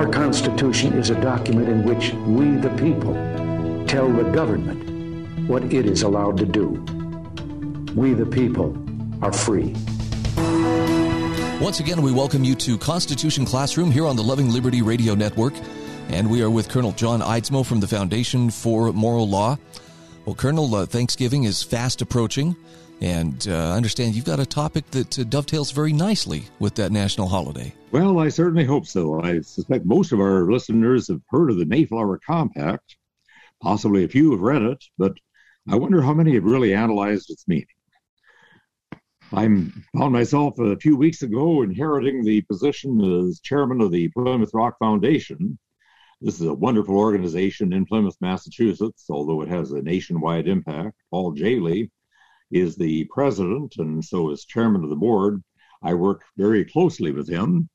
Our Constitution is a document in which we, the people, tell the government what it is allowed to do. We, the people, are free. Once again, we welcome you to Constitution Classroom here on the Loving Liberty Radio Network. And we are with Colonel John Eidsmoe from the Foundation for Moral Law. Well, Colonel, uh, Thanksgiving is fast approaching. And uh, understand you've got a topic that uh, dovetails very nicely with that national holiday. Well, I certainly hope so. I suspect most of our listeners have heard of the Mayflower Compact. Possibly a few have read it, but I wonder how many have really analyzed its meaning. I found myself a few weeks ago inheriting the position as chairman of the Plymouth Rock Foundation. This is a wonderful organization in Plymouth, Massachusetts, although it has a nationwide impact. Paul Jehle is the president, and so is chairman of the board, I work very closely with him.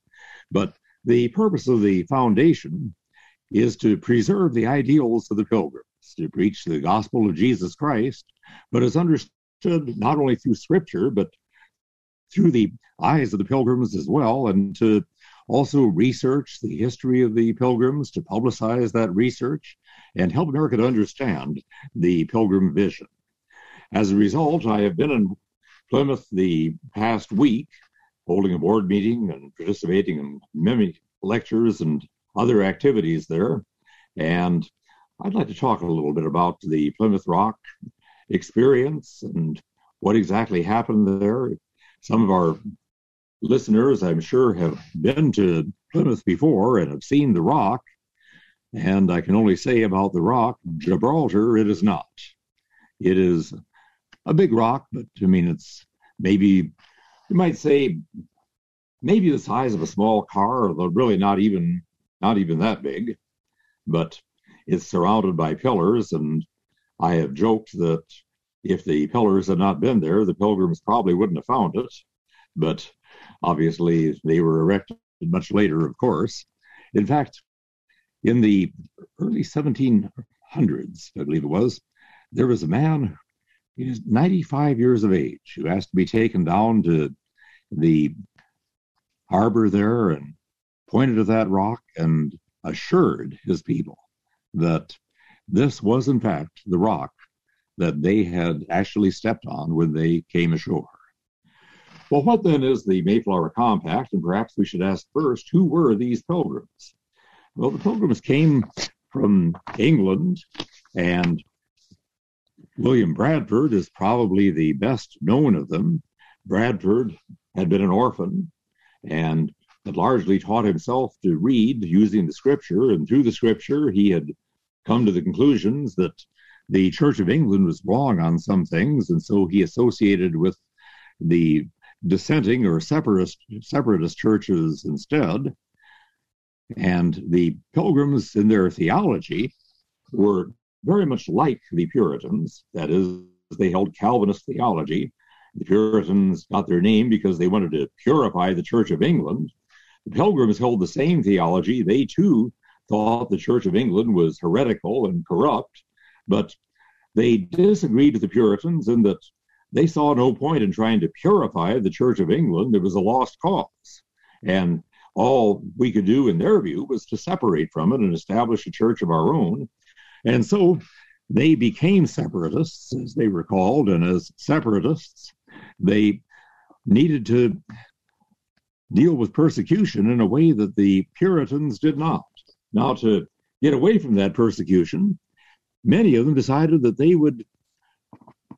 But the purpose of the foundation is to preserve the ideals of the pilgrims, to preach the gospel of Jesus Christ, but is understood not only through scripture, but through the eyes of the pilgrims as well, and to also research the history of the pilgrims, to publicize that research, and help America to understand the pilgrim vision. As a result, I have been in Plymouth the past week, holding a board meeting and participating in many lectures and other activities there. And I'd like to talk a little bit about the Plymouth Rock experience and what exactly happened there. Some of our listeners, I'm sure, have been to Plymouth before and have seen the rock. And I can only say about the rock, Gibraltar, it is not. It is a big rock, but I mean, it's maybe, you might say, maybe the size of a small car, although really not even, not even that big. But it's surrounded by pillars, and I have joked that if the pillars had not been there, the pilgrims probably wouldn't have found it. But obviously, they were erected much later, of course. In fact, in the early 1700s, I believe it was, there was a man he is 95 years of age who has to be taken down to the harbor there and pointed at that rock and assured his people that this was, in fact, the rock that they had actually stepped on when they came ashore. Well, what then is the Mayflower Compact? And perhaps we should ask first who were these pilgrims? Well, the pilgrims came from England and William Bradford is probably the best known of them. Bradford had been an orphan and had largely taught himself to read using the scripture, and through the scripture, he had come to the conclusions that the Church of England was wrong on some things, and so he associated with the dissenting or separatist separatist churches instead. And the pilgrims in their theology were very much like the Puritans. That is, they held Calvinist theology. The Puritans got their name because they wanted to purify the Church of England. The Pilgrims held the same theology. They too thought the Church of England was heretical and corrupt, but they disagreed with the Puritans in that they saw no point in trying to purify the Church of England. It was a lost cause. And all we could do, in their view, was to separate from it and establish a church of our own. And so they became separatists, as they were called, and as separatists, they needed to deal with persecution in a way that the Puritans did not. Now, to get away from that persecution, many of them decided that they would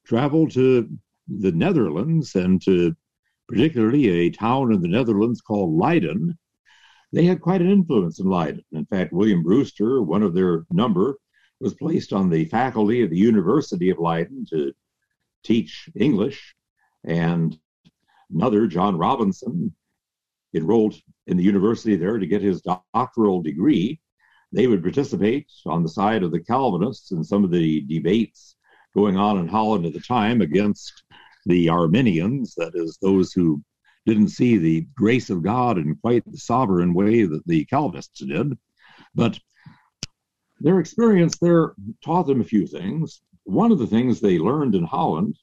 travel to the Netherlands and to particularly a town in the Netherlands called Leiden. They had quite an influence in Leiden. In fact, William Brewster, one of their number, was placed on the faculty of the University of Leiden to teach English, and another, John Robinson, enrolled in the university there to get his doctoral degree. They would participate on the side of the Calvinists in some of the debates going on in Holland at the time against the Arminians, that is, those who didn't see the grace of God in quite the sovereign way that the Calvinists did. But their experience there taught them a few things. One of the things they learned in Holland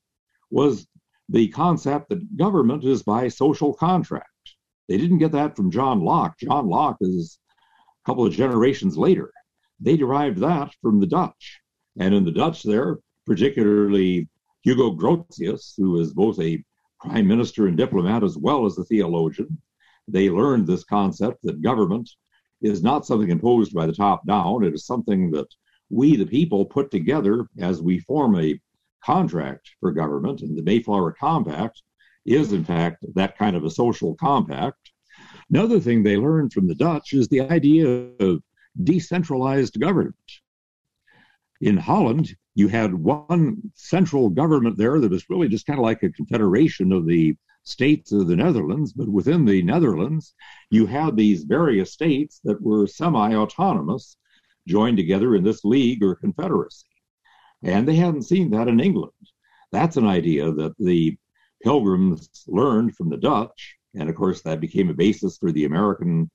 was the concept that government is by social contract. They didn't get that from John Locke. John Locke is a couple of generations later, they derived that from the Dutch. And in the Dutch, there, particularly Hugo Grotius, who was both a prime minister and diplomat as well as a theologian, they learned this concept that government is not something imposed by the top down. It is something that we, the people, put together as we form a contract for government. And the Mayflower Compact is, in fact, that kind of a social compact. Another thing they learned from the Dutch is the idea of decentralized government. In Holland, you had one central government there that was really just kind of like a confederation of the states of the Netherlands, but within the Netherlands, you had these various states that were semi autonomous joined together in this league or confederacy. And they hadn't seen that in England. That's an idea that the pilgrims learned from the Dutch. And of course, that became a basis for the American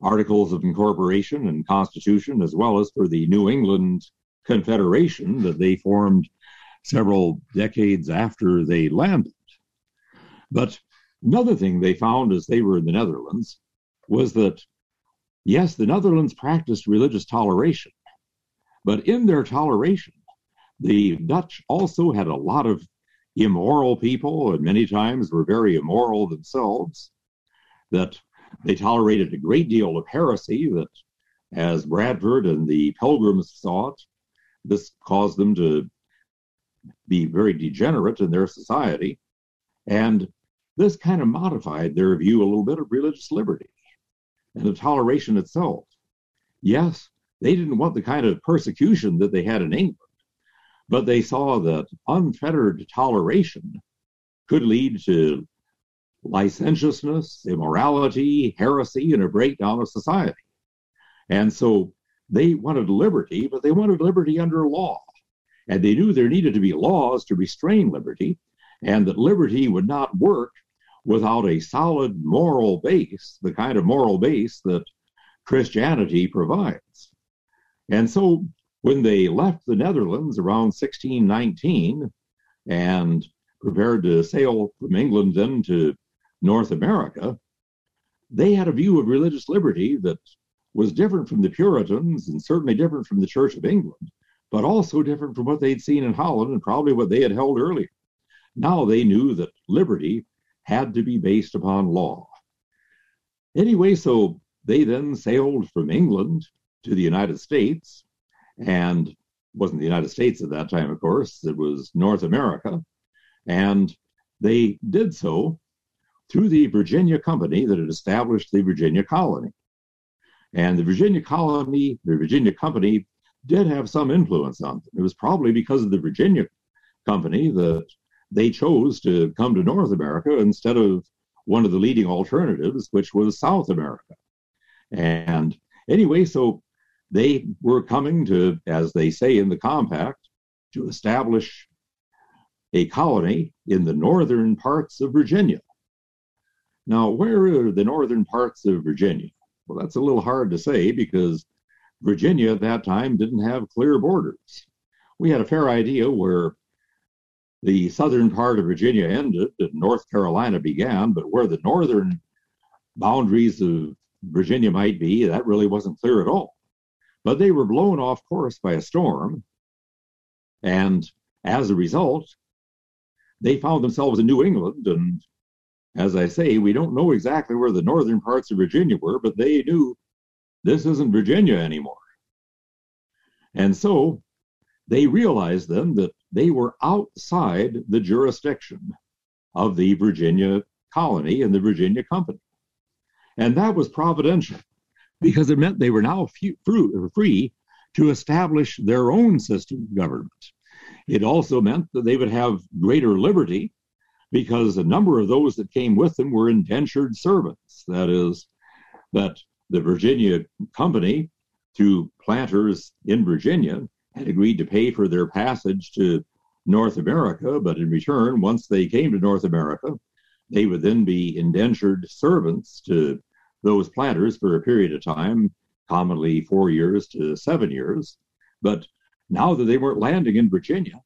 Articles of Incorporation and Constitution, as well as for the New England Confederation that they formed several decades after they landed. But another thing they found as they were in the Netherlands was that, yes, the Netherlands practiced religious toleration, but in their toleration, the Dutch also had a lot of immoral people, and many times were very immoral themselves, that they tolerated a great deal of heresy that, as Bradford and the Pilgrims saw it, this caused them to be very degenerate in their society. And this kind of modified their view a little bit of religious liberty and of toleration itself. Yes, they didn't want the kind of persecution that they had in England, but they saw that unfettered toleration could lead to licentiousness, immorality, heresy, and a breakdown of society. And so they wanted liberty, but they wanted liberty under law. And they knew there needed to be laws to restrain liberty, and that liberty would not work without a solid moral base, the kind of moral base that Christianity provides. And so when they left the Netherlands around 1619 and prepared to sail from England then to North America, they had a view of religious liberty that was different from the Puritans and certainly different from the Church of England, but also different from what they'd seen in Holland and probably what they had held earlier. Now they knew that liberty had to be based upon law. Anyway, so they then sailed from England to the United States, and wasn't the United States at that time, of course, it was North America. And they did so through the Virginia Company that had established the Virginia colony. And the Virginia colony, the Virginia Company, did have some influence on them. It was probably because of the Virginia Company that they chose to come to North America instead of one of the leading alternatives, which was South America. And anyway, so they were coming to, as they say in the compact, to establish a colony in the northern parts of Virginia. Now, where are the northern parts of Virginia? Well, that's a little hard to say because Virginia at that time didn't have clear borders. We had a fair idea where the southern part of Virginia ended and North Carolina began, but where the northern boundaries of Virginia might be, that really wasn't clear at all. But they were blown off course by a storm, and as a result, they found themselves in New England and as I say, we don't know exactly where the northern parts of Virginia were, but they knew this isn't Virginia anymore. And so they realized then that they were outside the jurisdiction of the Virginia colony and the Virginia company. And that was providential because it meant they were now free to establish their own system of government. It also meant that they would have greater liberty because a number of those that came with them were indentured servants. That is, that the Virginia company, to planters in Virginia, had agreed to pay for their passage to North America, but in return, once they came to North America, they would then be indentured servants to those planters for a period of time, commonly four years to seven years. But now that they weren't landing in Virginia,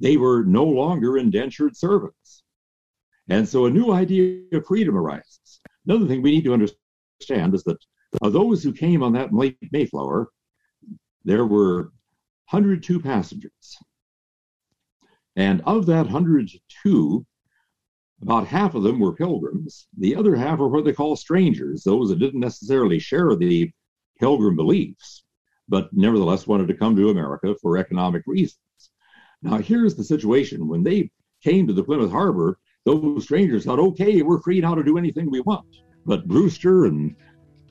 they were no longer indentured servants. And so a new idea of freedom arises. Another thing we need to understand is that Of those who came on that Mayflower, there were 102 passengers. And of that 102, about half of them were pilgrims. The other half are what they call strangers, those that didn't necessarily share the pilgrim beliefs, but nevertheless wanted to come to America for economic reasons. Now, here's the situation. When they came to the Plymouth Harbor, those strangers thought, okay, we're free now to do anything we want. But Brewster and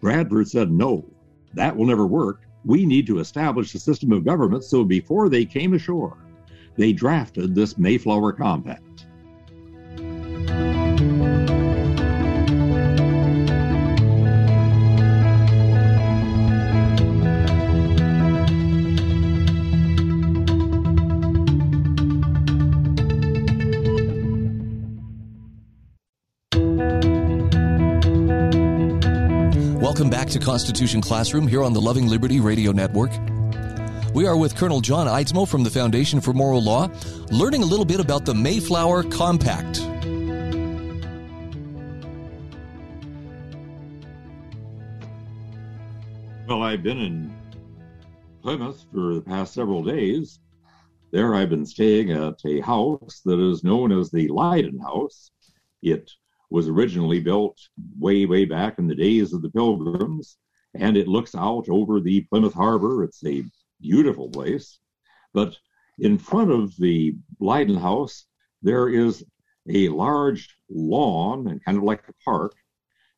Bradford said, no, that will never work. We need to establish a system of government. So before they came ashore, they drafted this Mayflower Compact. Back to Constitution Classroom here on the Loving Liberty Radio Network. We are with Colonel John Eidsmoe from the Foundation for Moral Law, learning a little bit about the Mayflower Compact. Well, I've been in Plymouth for the past several days. There, I've been staying at a house that is known as the Leyden House. It was originally built way, way back in the days of the Pilgrims, and it looks out over the Plymouth Harbor. It's a beautiful place. But in front of the Leyden House, there is a large lawn and kind of like a park.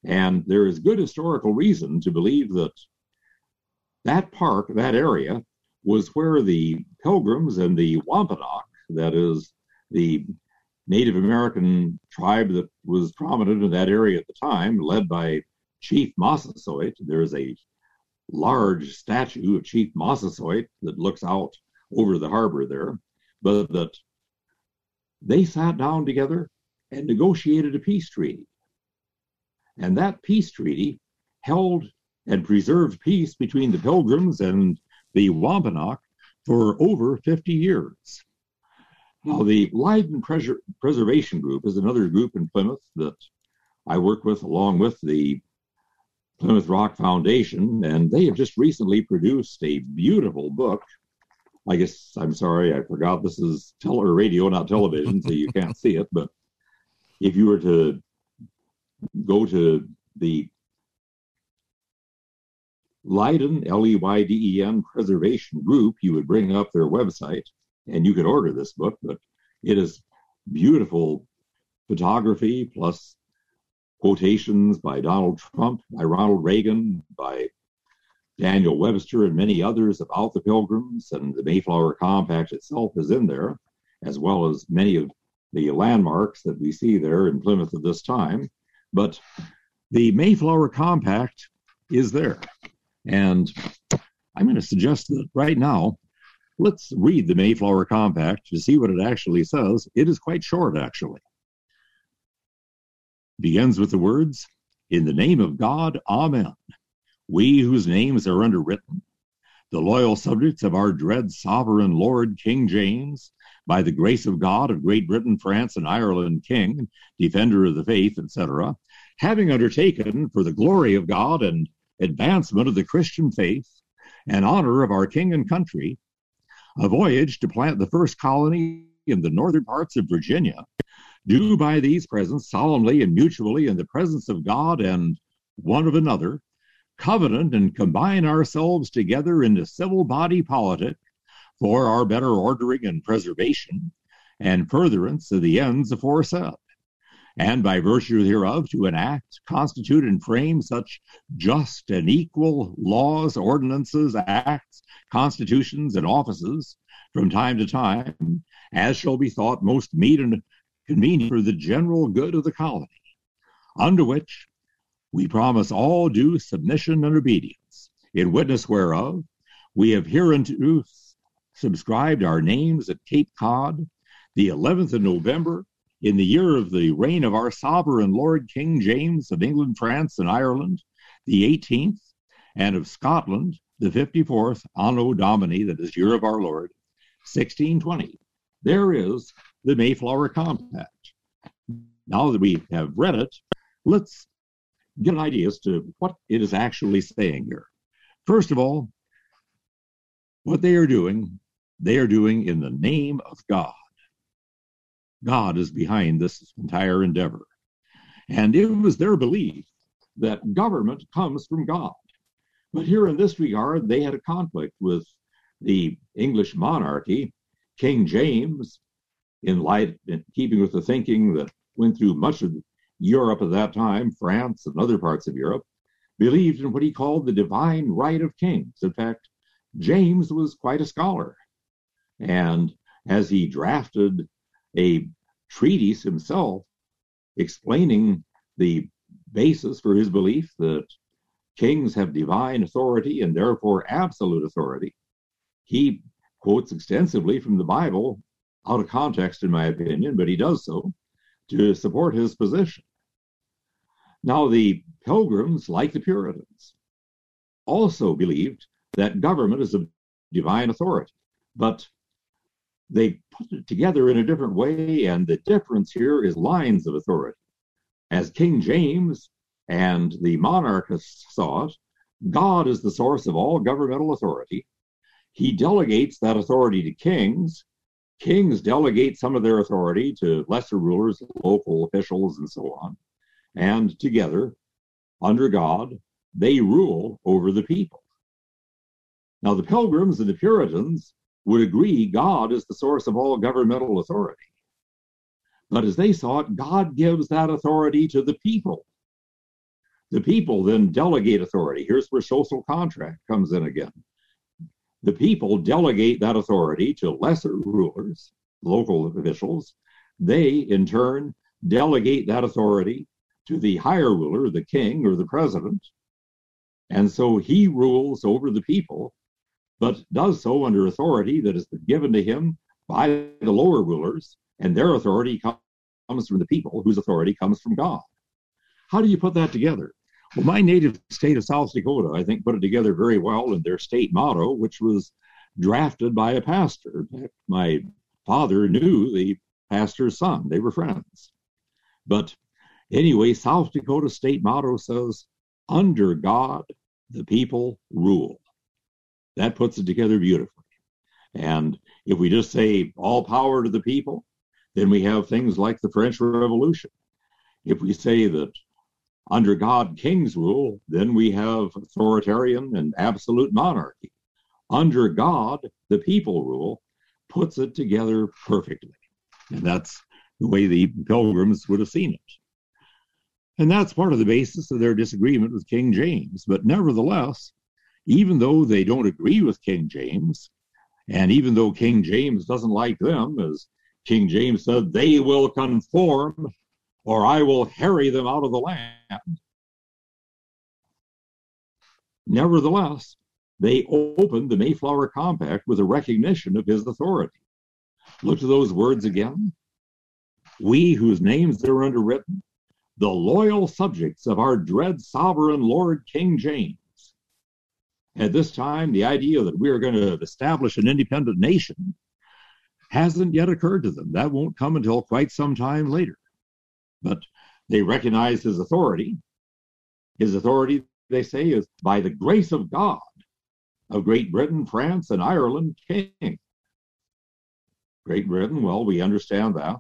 And there is good historical reason to believe that that park, that area, was where the Pilgrims and the Wampanoag, that is the Native American tribe that was prominent in that area at the time, led by Chief Massasoit. There is a large statue of Chief Massasoit that looks out over the harbor there, but that they sat down together and negotiated a peace treaty. And that peace treaty held and preserved peace between the Pilgrims and the Wampanoag for over 50 years. Now, the Leyden Pres- Preservation Group is another group in Plymouth that I work with along with the Plymouth Rock Foundation, and they have just recently produced a beautiful book. I guess I'm sorry, I forgot this is tele- radio, not television, so you can't see it. But if you were to go to the Leyden, L E Y D E N Preservation Group, you would bring up their website and you could order this book, but it is beautiful photography plus quotations by Donald Trump, by Ronald Reagan, by Daniel Webster, and many others about the Pilgrims, and the Mayflower Compact itself is in there, as well as many of the landmarks that we see there in Plymouth at this time. But the Mayflower Compact is there. And I'm going to suggest that right now Let's read the Mayflower Compact to see what it actually says. It is quite short, actually. Begins with the words, In the name of God, Amen. We whose names are underwritten, the loyal subjects of our dread sovereign Lord King James, by the grace of God of Great Britain, France, and Ireland, King, defender of the faith, etc., having undertaken for the glory of God and advancement of the Christian faith and honor of our King and country, a voyage to plant the first colony in the northern parts of Virginia, do by these presents solemnly and mutually in the presence of God and one of another, covenant and combine ourselves together in the civil body politic for our better ordering and preservation and furtherance of the ends aforesaid, and by virtue hereof to enact, constitute, and frame such just and equal laws, ordinances, acts, constitutions, and offices from time to time, as shall be thought most meet and convenient for the general good of the colony, under which we promise all due submission and obedience, in witness whereof we have hereunto subscribed our names at Cape Cod, the 11th of November, in the year of the reign of our sovereign Lord King James of England, France, and Ireland, the 18th, and of Scotland, the 54th Anno Domini, that is year of our Lord, 1620. There is the Mayflower Compact. Now that we have read it, let's get an idea as to what it is actually saying here. First of all, what they are doing, they are doing in the name of God. God is behind this entire endeavor. And it was their belief that government comes from God. But here in this regard, they had a conflict with the English monarchy, King James, in light, in keeping with the thinking that went through much of Europe at that time, France and other parts of Europe, believed in what he called the divine right of kings. In fact, James was quite a scholar. And as he drafted a treatise himself explaining the basis for his belief that kings have divine authority and therefore absolute authority, he quotes extensively from the Bible, out of context, in my opinion, but he does so to support his position. Now, the Pilgrims, like the Puritans, also believed that government is of divine authority, but they put it together in a different way, and the difference here is lines of authority. As King James and the monarchists saw it, God is the source of all governmental authority. He delegates that authority to kings. Kings delegate some of their authority to lesser rulers, local officials, and so on and together, under God, they rule over the people. Now, the Pilgrims and the Puritans would agree God is the source of all governmental authority. But as they saw it, God gives that authority to the people. The people then delegate authority. Here's where social contract comes in again. The people delegate that authority to lesser rulers, local officials. They, in turn, delegate that authority to the higher ruler, the king or the president. And so he rules over the people, but does so under authority that has been given to him by the lower rulers, and their authority comes from the people, whose authority comes from God. How do you put that together? Well, my native state of South Dakota, I think, put it together very well in their state motto, which was drafted by a pastor. My father knew the pastor's son, they were friends. But Anyway, South Dakota state motto says, under God, the people rule. That puts it together beautifully. And if we just say all power to the people, then we have things like the French Revolution. If we say that under God, kings rule, then we have authoritarian and absolute monarchy. Under God, the people rule, puts it together perfectly. And that's the way the pilgrims would have seen it. And that's part of the basis of their disagreement with King James. But nevertheless, even though they don't agree with King James, and even though King James doesn't like them, as King James said, they will conform or I will harry them out of the land. Nevertheless, they opened the Mayflower Compact with a recognition of his authority. Look to those words again. We whose names are underwritten the loyal subjects of our dread sovereign Lord King James. At this time, the idea that we are going to establish an independent nation hasn't yet occurred to them. That won't come until quite some time later. But they recognize his authority. His authority, they say, is by the grace of God of Great Britain, France, and Ireland king. Great Britain, well, we understand that.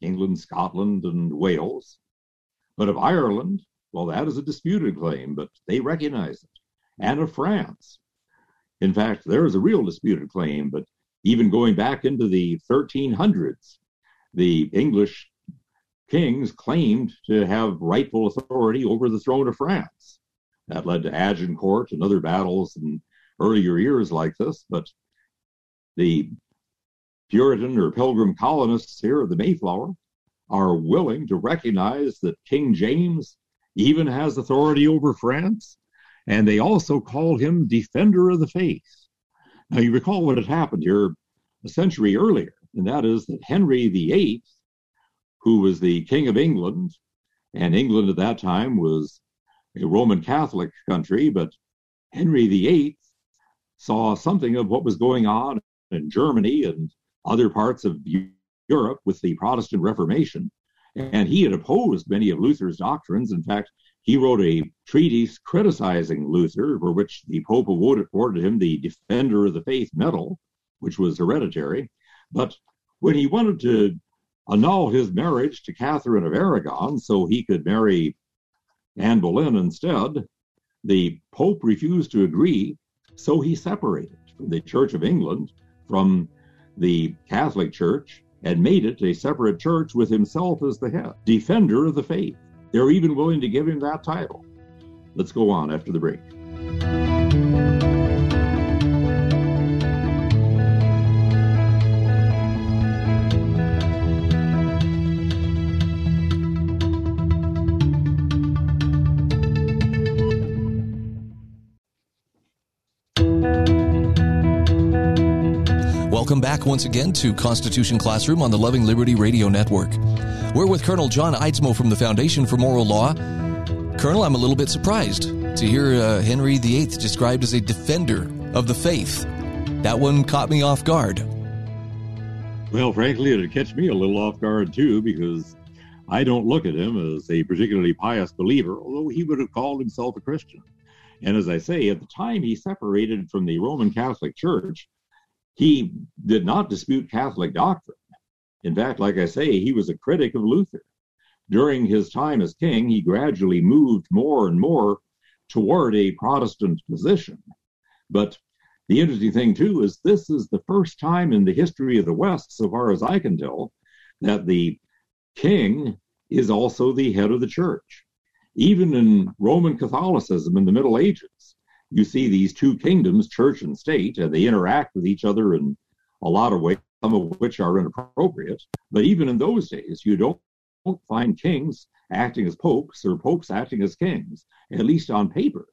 England, Scotland, and Wales. But of Ireland, well, that is a disputed claim, but they recognize it. And of France. In fact, there is a real disputed claim, but even going back into the 1300s, the English kings claimed to have rightful authority over the throne of France. That led to Agincourt and other battles in earlier years like this, but the Puritan or Pilgrim colonists here of the Mayflower are willing to recognize that King James even has authority over France, and they also call him defender of the faith. Now, you recall what had happened here a century earlier, and that is that Henry VIII, who was the King of England, and England at that time was a Roman Catholic country, but Henry VIII saw something of what was going on in Germany and other parts of Europe with the Protestant Reformation. And he had opposed many of Luther's doctrines. In fact, he wrote a treatise criticizing Luther, for which the Pope awarded him the Defender of the Faith medal, which was hereditary. But when he wanted to annul his marriage to Catherine of Aragon so he could marry Anne Boleyn instead, the Pope refused to agree, so he separated from the Church of England from the Catholic Church and made it a separate church with himself as the head, defender of the faith. They're even willing to give him that title. Let's go on after the break. Back once again to Constitution Classroom on the Loving Liberty Radio Network. We're with Colonel John Eidsmoe from the Foundation for Moral Law. Colonel, I'm a little bit surprised to hear uh, Henry VIII described as a defender of the faith. That one caught me off guard. Well, frankly, it'd catch me a little off guard too, because I don't look at him as a particularly pious believer, although he would have called himself a Christian. And as I say, at the time he separated from the Roman Catholic Church, he did not dispute Catholic doctrine. In fact, like I say, he was a critic of Luther. During his time as king, he gradually moved more and more toward a Protestant position. But the interesting thing, too, is this is the first time in the history of the West, so far as I can tell, that the king is also the head of the church. Even in Roman Catholicism in the Middle Ages, you see these two kingdoms, church and state, and they interact with each other in a lot of ways, some of which are inappropriate. But even in those days, you don't, don't find kings acting as popes or popes acting as kings, at least on paper.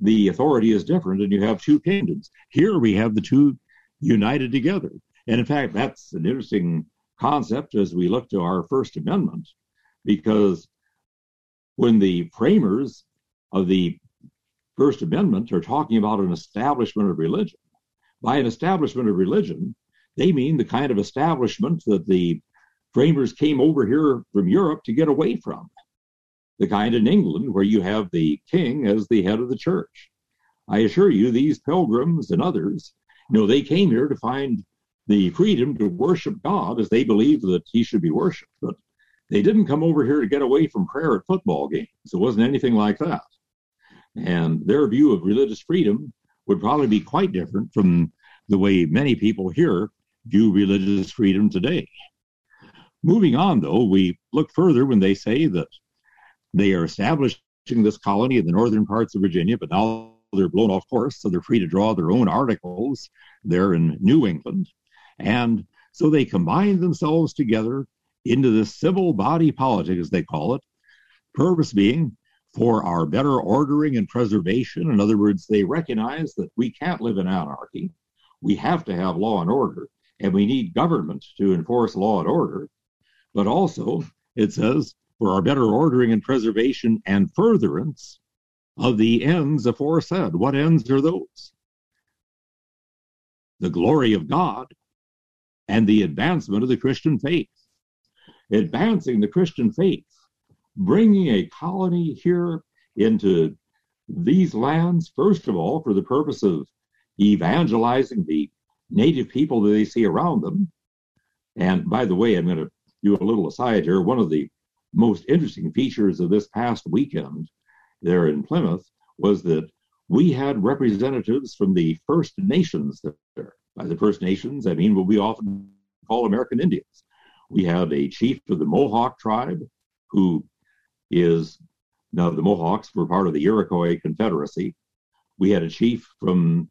The authority is different, and you have two kingdoms. Here we have the two united together. And in fact, that's an interesting concept as we look to our First Amendment, because when the framers of the First Amendment are talking about an establishment of religion. By an establishment of religion, they mean the kind of establishment that the framers came over here from Europe to get away from. The kind in England where you have the king as the head of the church. I assure you, these pilgrims and others, you know, they came here to find the freedom to worship God as they believed that he should be worshiped. But they didn't come over here to get away from prayer at football games. It wasn't anything like that. And their view of religious freedom would probably be quite different from the way many people here view religious freedom today. Moving on, though, we look further when they say that they are establishing this colony in the northern parts of Virginia, but now they're blown off course, so they're free to draw their own articles there in New England. And so they combine themselves together into this civil body politic, as they call it, purpose being for our better ordering and preservation. In other words, they recognize that we can't live in anarchy. We have to have law and order, and we need government to enforce law and order. But also, it says, for our better ordering and preservation and furtherance of the ends aforesaid. What ends are those? The glory of God and the advancement of the Christian faith. Advancing the Christian faith bringing a colony here into these lands, first of all, for the purpose of evangelizing the native people that they see around them. And by the way, I'm going to do a little aside here. One of the most interesting features of this past weekend there in Plymouth was that we had representatives from the First Nations there. By the First Nations, I mean what we often call American Indians. We had a chief of the Mohawk tribe who is now the Mohawks were part of the Iroquois Confederacy. We had a chief from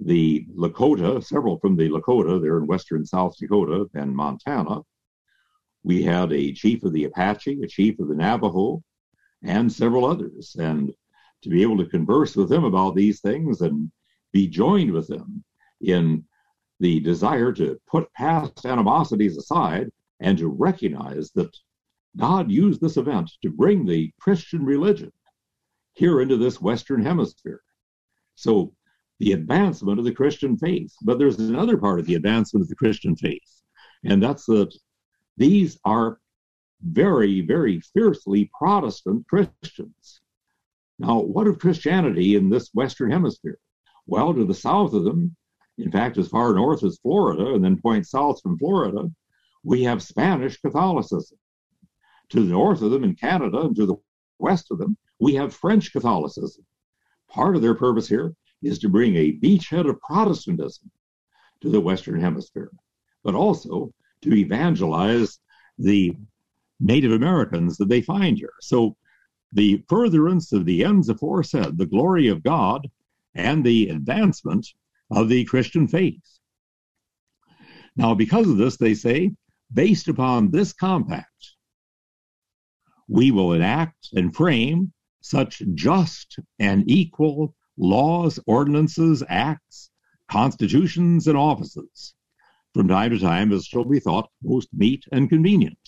the Lakota, several from the Lakota there in western South Dakota and Montana. We had a chief of the Apache, a chief of the Navajo, and several others. And to be able to converse with them about these things and be joined with them in the desire to put past animosities aside and to recognize that God used this event to bring the Christian religion here into this Western Hemisphere. So, the advancement of the Christian faith. But there's another part of the advancement of the Christian faith, and that's that these are very, very fiercely Protestant Christians. Now, what of Christianity in this Western Hemisphere? Well, to the south of them, in fact, as far north as Florida, and then point south from Florida, we have Spanish Catholicism. To the north of them in Canada and to the west of them, we have French Catholicism. Part of their purpose here is to bring a beachhead of Protestantism to the Western Hemisphere, but also to evangelize the Native Americans that they find here. So the furtherance of the ends aforesaid, the glory of God, and the advancement of the Christian faith. Now, because of this, they say, based upon this compact, we will enact and frame such just and equal laws, ordinances, acts, constitutions, and offices from time to time as shall be thought most meet and convenient.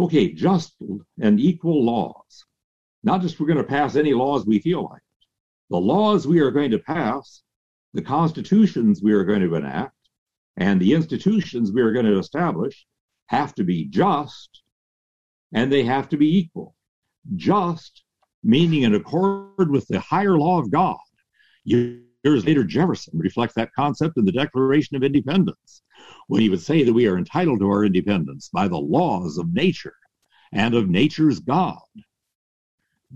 Okay, just and equal laws. Not just we're going to pass any laws we feel like. The laws we are going to pass, the constitutions we are going to enact, and the institutions we are going to establish have to be just and they have to be equal. Just meaning in accord with the higher law of God. Years later, Jefferson reflects that concept in the Declaration of Independence when he would say that we are entitled to our independence by the laws of nature and of nature's God.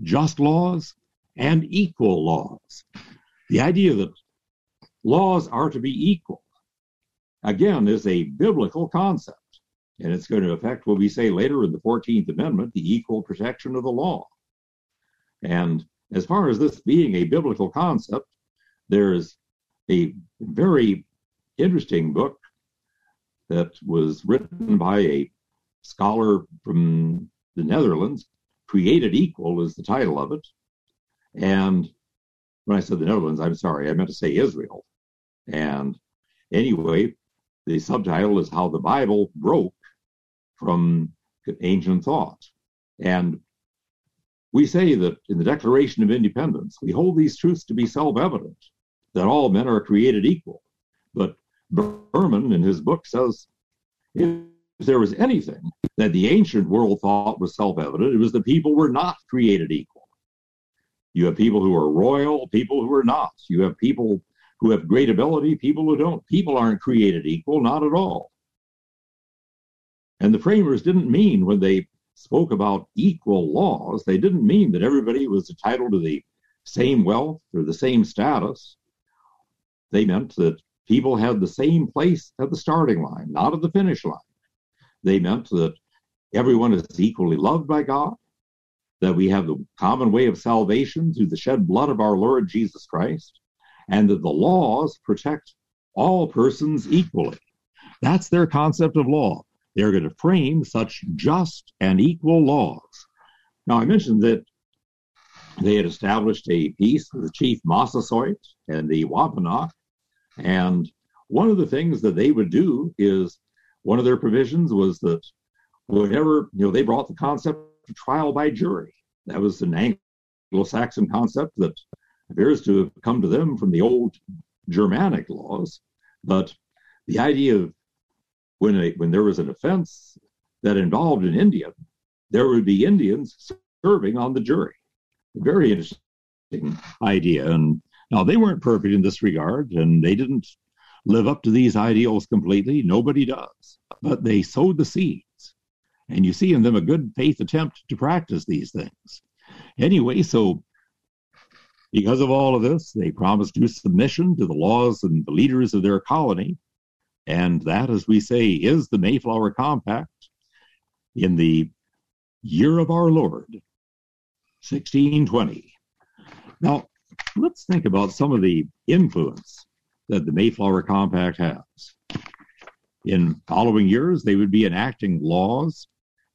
Just laws and equal laws. The idea that laws are to be equal, again, is a biblical concept. And it's going to affect what we say later in the 14th Amendment the equal protection of the law. And as far as this being a biblical concept, there's a very interesting book that was written by a scholar from the Netherlands. Created Equal is the title of it. And when I said the Netherlands, I'm sorry, I meant to say Israel. And anyway, the subtitle is How the Bible Broke from Ancient Thought. And we say that in the Declaration of Independence, we hold these truths to be self evident that all men are created equal. But Berman, in his book, says if there was anything that the ancient world thought was self evident, it was that people were not created equal. You have people who are royal, people who are not. You have people who have great ability, people who don't. People aren't created equal, not at all. And the framers didn't mean when they spoke about equal laws, they didn't mean that everybody was entitled to the same wealth or the same status. They meant that people had the same place at the starting line, not at the finish line. They meant that everyone is equally loved by God, that we have the common way of salvation through the shed blood of our Lord Jesus Christ, and that the laws protect all persons equally. That's their concept of law. They're going to frame such just and equal laws. Now, I mentioned that they had established a peace with the chief Massasoit and the Wampanoag. And one of the things that they would do is one of their provisions was that whenever, you know, they brought the concept of trial by jury. That was an Anglo Saxon concept that appears to have come to them from the old Germanic laws. But the idea of when when there was an offense that involved an Indian, there would be Indians serving on the jury. Very interesting idea. And now they weren't perfect in this regard, and they didn't live up to these ideals completely. Nobody does. But they sowed the seeds. And you see in them a good faith attempt to practice these things. Anyway, so because of all of this, they promised due submission to the laws and the leaders of their colony and that, as we say, is the Mayflower Compact in the year of our Lord, 1620. Now, let's think about some of the influence that the Mayflower Compact has. In following years, they would be enacting laws,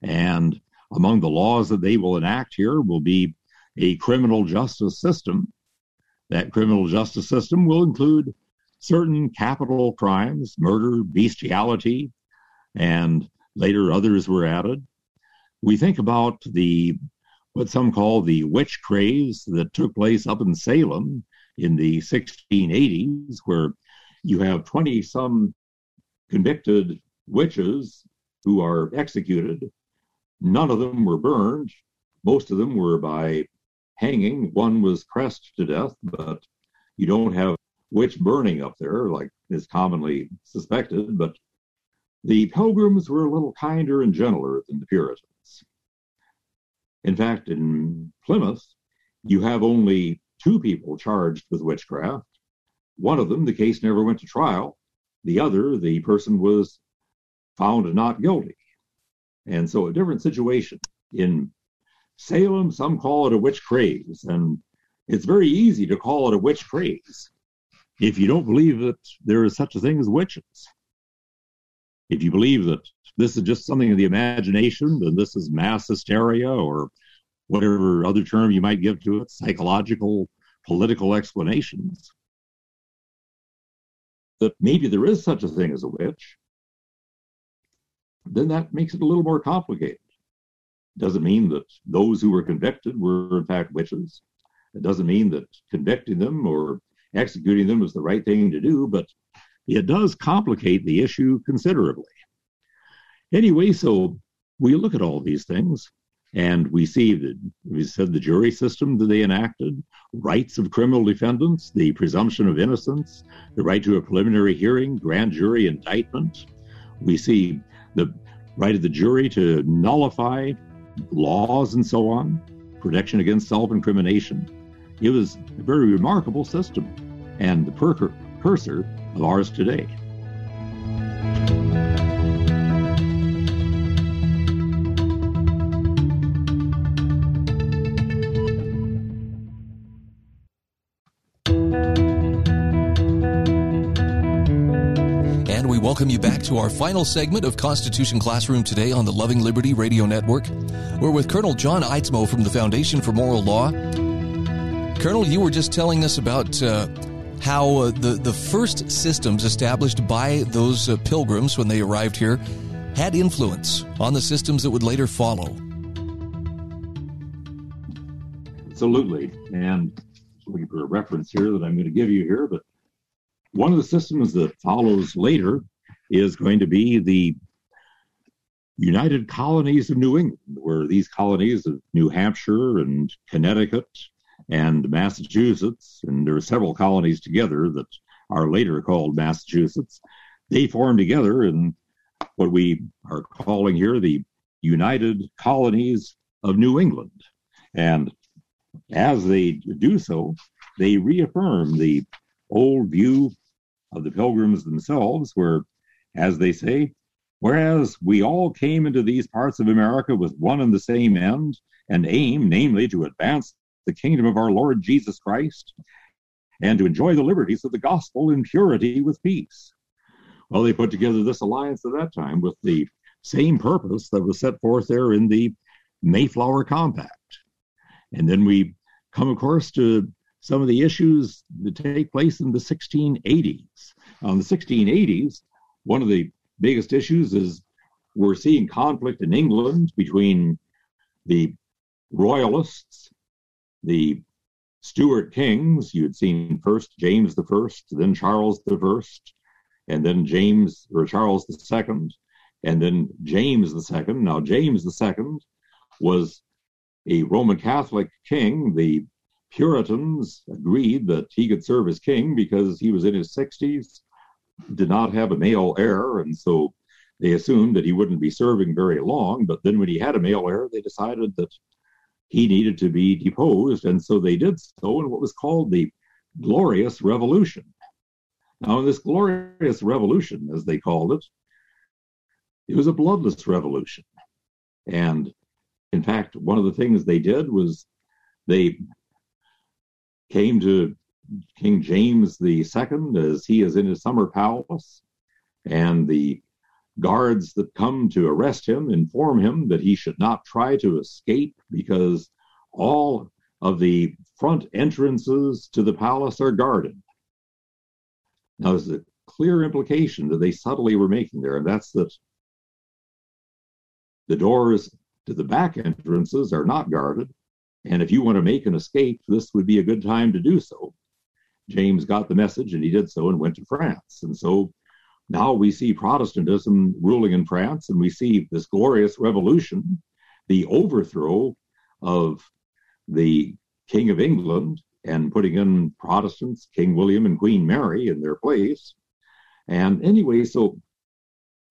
and among the laws that they will enact here will be a criminal justice system. That criminal justice system will include certain capital crimes, murder, bestiality, and later others were added. We think about the what some call the witch craze that took place up in Salem in the 1680s, where you have 20 some convicted witches who are executed. None of them were burned. Most of them were by hanging. One was pressed to death, but you don't have witch burning up there like is commonly suspected. But the pilgrims were a little kinder and gentler than the Puritans. In fact, in Plymouth, you have only two people charged with witchcraft. One of them, the case never went to trial. The other, the person was found not guilty. And so a different situation. In Salem, some call it a witch craze, and it's very easy to call it a witch craze if you don't believe that there is such a thing as witches. If you believe that this is just something of the imagination, then this is mass hysteria or whatever other term you might give to it, psychological, political explanations. That maybe there is such a thing as a witch, then that makes it a little more complicated. It Doesn't mean that those who were convicted were in fact witches. It doesn't mean that convicting them or executing them was the right thing to do, but it does complicate the issue considerably. Anyway, so we look at all these things and we see that we said the jury system that they enacted, rights of criminal defendants, the presumption of innocence, the right to a preliminary hearing, grand jury indictment. We see the right of the jury to nullify laws and so on, protection against self incrimination. It was a very remarkable system and the precursor of ours today. And we welcome you back to our final segment of Constitution Classroom today on the Loving Liberty Radio Network. We're with Colonel John Eidsmoe from the Foundation for Moral Law. Colonel, you were just telling us about uh, how uh, the, the first systems established by those uh, pilgrims when they arrived here had influence on the systems that would later follow. Absolutely. And looking for a reference here that I'm going to give you here, but one of the systems that follows later is going to be the United Colonies of New England, where these colonies of New Hampshire and Connecticut and Massachusetts, and there are several colonies together that are later called Massachusetts, they form together in what we are calling here the United Colonies of New England. And as they do so, they reaffirm the old view of the pilgrims themselves, where as they say, whereas we all came into these parts of America with one and the same end and aim, namely to advance the kingdom of our Lord Jesus Christ and to enjoy the liberties of the gospel in purity with peace. Well, they put together this alliance at that time with the same purpose that was set forth there in the Mayflower Compact. And then we come, of course, to some of the issues that take place in the 1680s. Now, in the 1680s, one of the biggest issues is we're seeing conflict in England between the royalists, the Stuart kings. You had seen first James the First, then Charles the First, and then James or Charles the Second, and then James the Second. Now James the Second was a Roman Catholic king. The Puritans agreed that he could serve as king because he was in his 60s did not have a male heir, and so they assumed that he wouldn't be serving very long. But then when he had a male heir, they decided that he needed to be deposed, and so they did so in what was called the Glorious Revolution. Now, in this Glorious Revolution, as they called it, it was a bloodless revolution. And in fact, one of the things they did was they came to King James II as he is in his summer palace, and the guards that come to arrest him inform him that he should not try to escape because all of the front entrances to the palace are guarded. Now, there's a clear implication that they subtly were making there, and that's that the doors to the back entrances are not guarded. And if you want to make an escape, this would be a good time to do so. James got the message and he did so and went to France. And so now we see Protestantism ruling in France, and we see this glorious revolution, the overthrow of the King of England and putting in Protestants, King William and Queen Mary, in their place. And anyway, so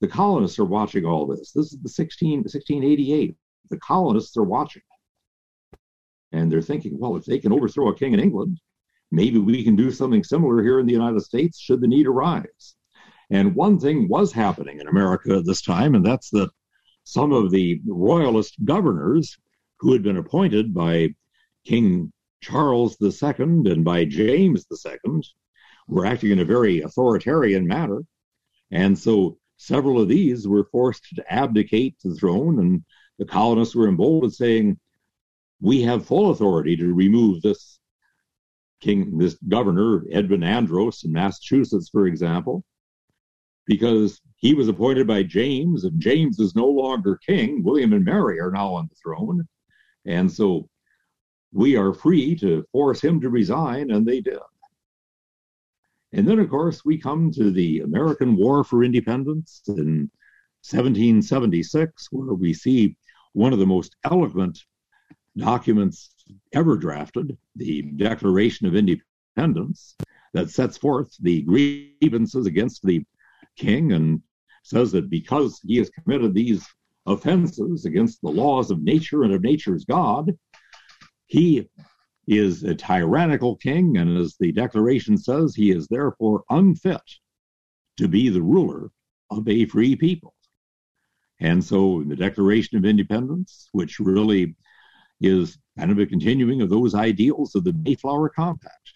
the colonists are watching all this. This is the 16, 1688. The colonists are watching. And they're thinking, well, if they can overthrow a king in England, maybe we can do something similar here in the United States should the need arise. And one thing was happening in America at this time, and that's that some of the royalist governors who had been appointed by King Charles II and by James II were acting in a very authoritarian manner. And so several of these were forced to abdicate the throne, and the colonists were emboldened, saying, We have full authority to remove this king, this governor, Edwin Andros in Massachusetts, for example because he was appointed by James, and James is no longer king. William and Mary are now on the throne. And so we are free to force him to resign, and they did. And then, of course, we come to the American War for Independence in 1776, where we see one of the most eloquent documents ever drafted, the Declaration of Independence, that sets forth the grievances against the king and says that because he has committed these offenses against the laws of nature and of nature's God, he is a tyrannical king, and as the declaration says, he is therefore unfit to be the ruler of a free people. And so, the Declaration of Independence, which really is kind of a continuing of those ideals of the Mayflower Compact,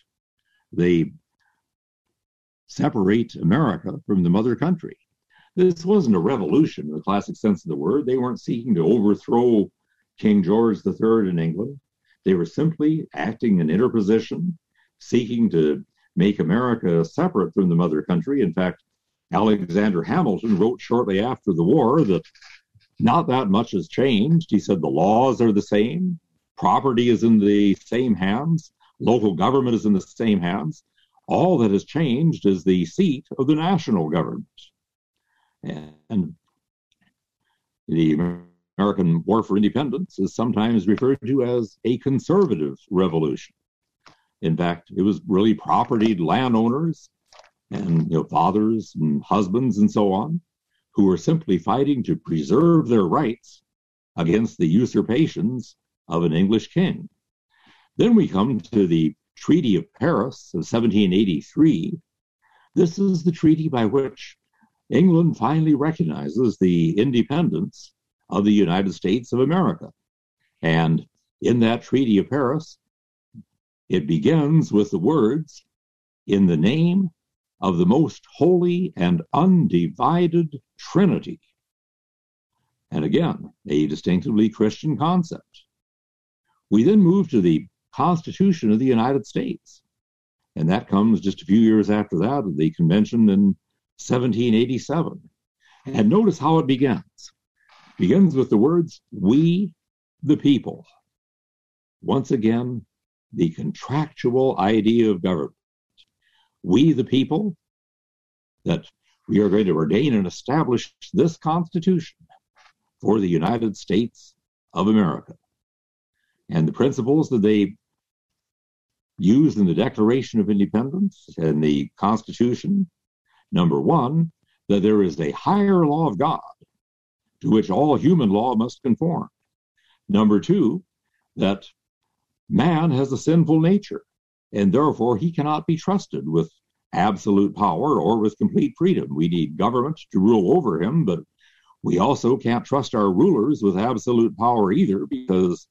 they separate America from the mother country. This wasn't a revolution in the classic sense of the word. They weren't seeking to overthrow King George III in England. They were simply acting in interposition, seeking to make America separate from the mother country. In fact, Alexander Hamilton wrote shortly after the war that not that much has changed. He said the laws are the same, property is in the same hands, local government is in the same hands. All that has changed is the seat of the national government. And the American War for Independence is sometimes referred to as a conservative revolution. In fact, it was really propertied landowners and you know, fathers and husbands and so on who were simply fighting to preserve their rights against the usurpations of an English king. Then we come to the Treaty of Paris of 1783, this is the treaty by which England finally recognizes the independence of the United States of America. And in that Treaty of Paris, it begins with the words, in the name of the most holy and undivided Trinity. And again, a distinctively Christian concept. We then move to the Constitution of the United States. And that comes just a few years after that, the convention in 1787. And notice how it begins. It begins with the words, we the people. Once again, the contractual idea of government. We the people, that we are going to ordain and establish this Constitution for the United States of America. And the principles that they used in the Declaration of Independence and the Constitution. Number one, that there is a higher law of God to which all human law must conform. Number two, that man has a sinful nature and therefore he cannot be trusted with absolute power or with complete freedom. We need government to rule over him, but we also can't trust our rulers with absolute power either because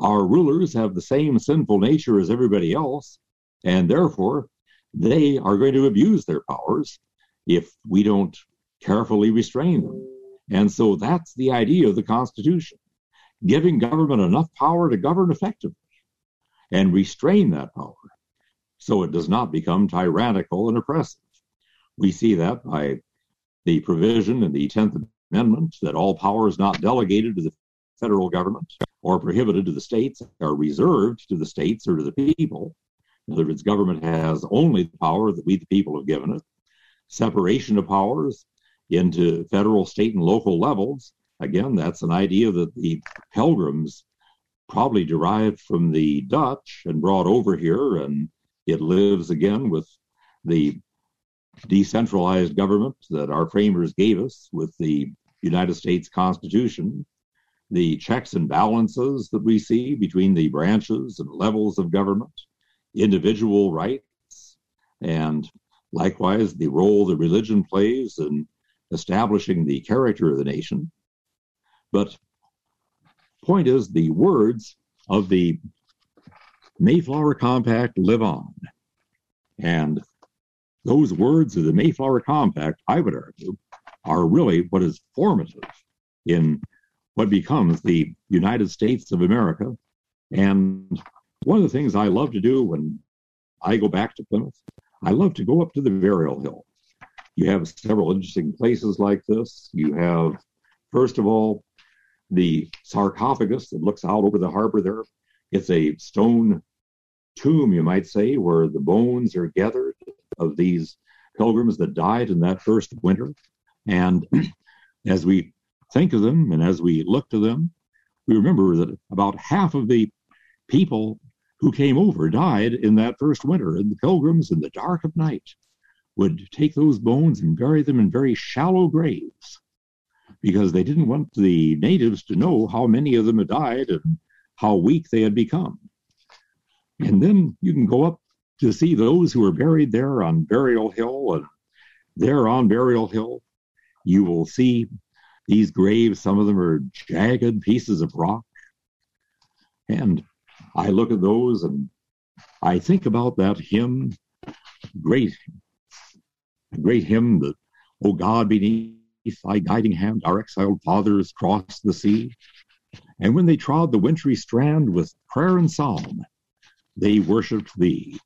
our rulers have the same sinful nature as everybody else, and therefore they are going to abuse their powers if we don't carefully restrain them. And so that's the idea of the Constitution giving government enough power to govern effectively and restrain that power so it does not become tyrannical and oppressive. We see that by the provision in the 10th Amendment that all power is not delegated to the federal government or prohibited to the states are reserved to the states or to the people. In other words, government has only the power that we, the people, have given it. separation of powers into federal, state, and local levels. Again, that's an idea that the pilgrims probably derived from the Dutch and brought over here, and it lives again with the decentralized government that our framers gave us with the United States Constitution, the checks and balances that we see between the branches and levels of government, individual rights, and likewise the role that religion plays in establishing the character of the nation. But point is, the words of the Mayflower Compact live on. And those words of the Mayflower Compact, I would argue, are really what is formative in what becomes the United States of America. And one of the things I love to do when I go back to Plymouth, I love to go up to the burial hill. You have several interesting places like this. You have, first of all, the sarcophagus that looks out over the harbor there. It's a stone tomb, you might say, where the bones are gathered of these pilgrims that died in that first winter. And as we think of them and as we look to them, we remember that about half of the people who came over died in that first winter, and the pilgrims in the dark of night would take those bones and bury them in very shallow graves because they didn't want the natives to know how many of them had died and how weak they had become. And then you can go up to see those who are buried there on Burial Hill, and there on Burial Hill, you will see these graves. Some of them are jagged pieces of rock. And I look at those and I think about that hymn, great, great hymn that, O God, beneath thy guiding hand, our exiled fathers crossed the sea. And when they trod the wintry strand with prayer and psalm, they worshiped thee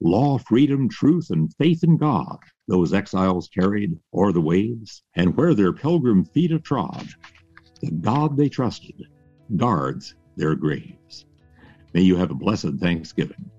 law, freedom, truth, and faith in God those exiles carried o'er the waves, and where their pilgrim feet have trod, the God they trusted guards their graves. May you have a blessed Thanksgiving.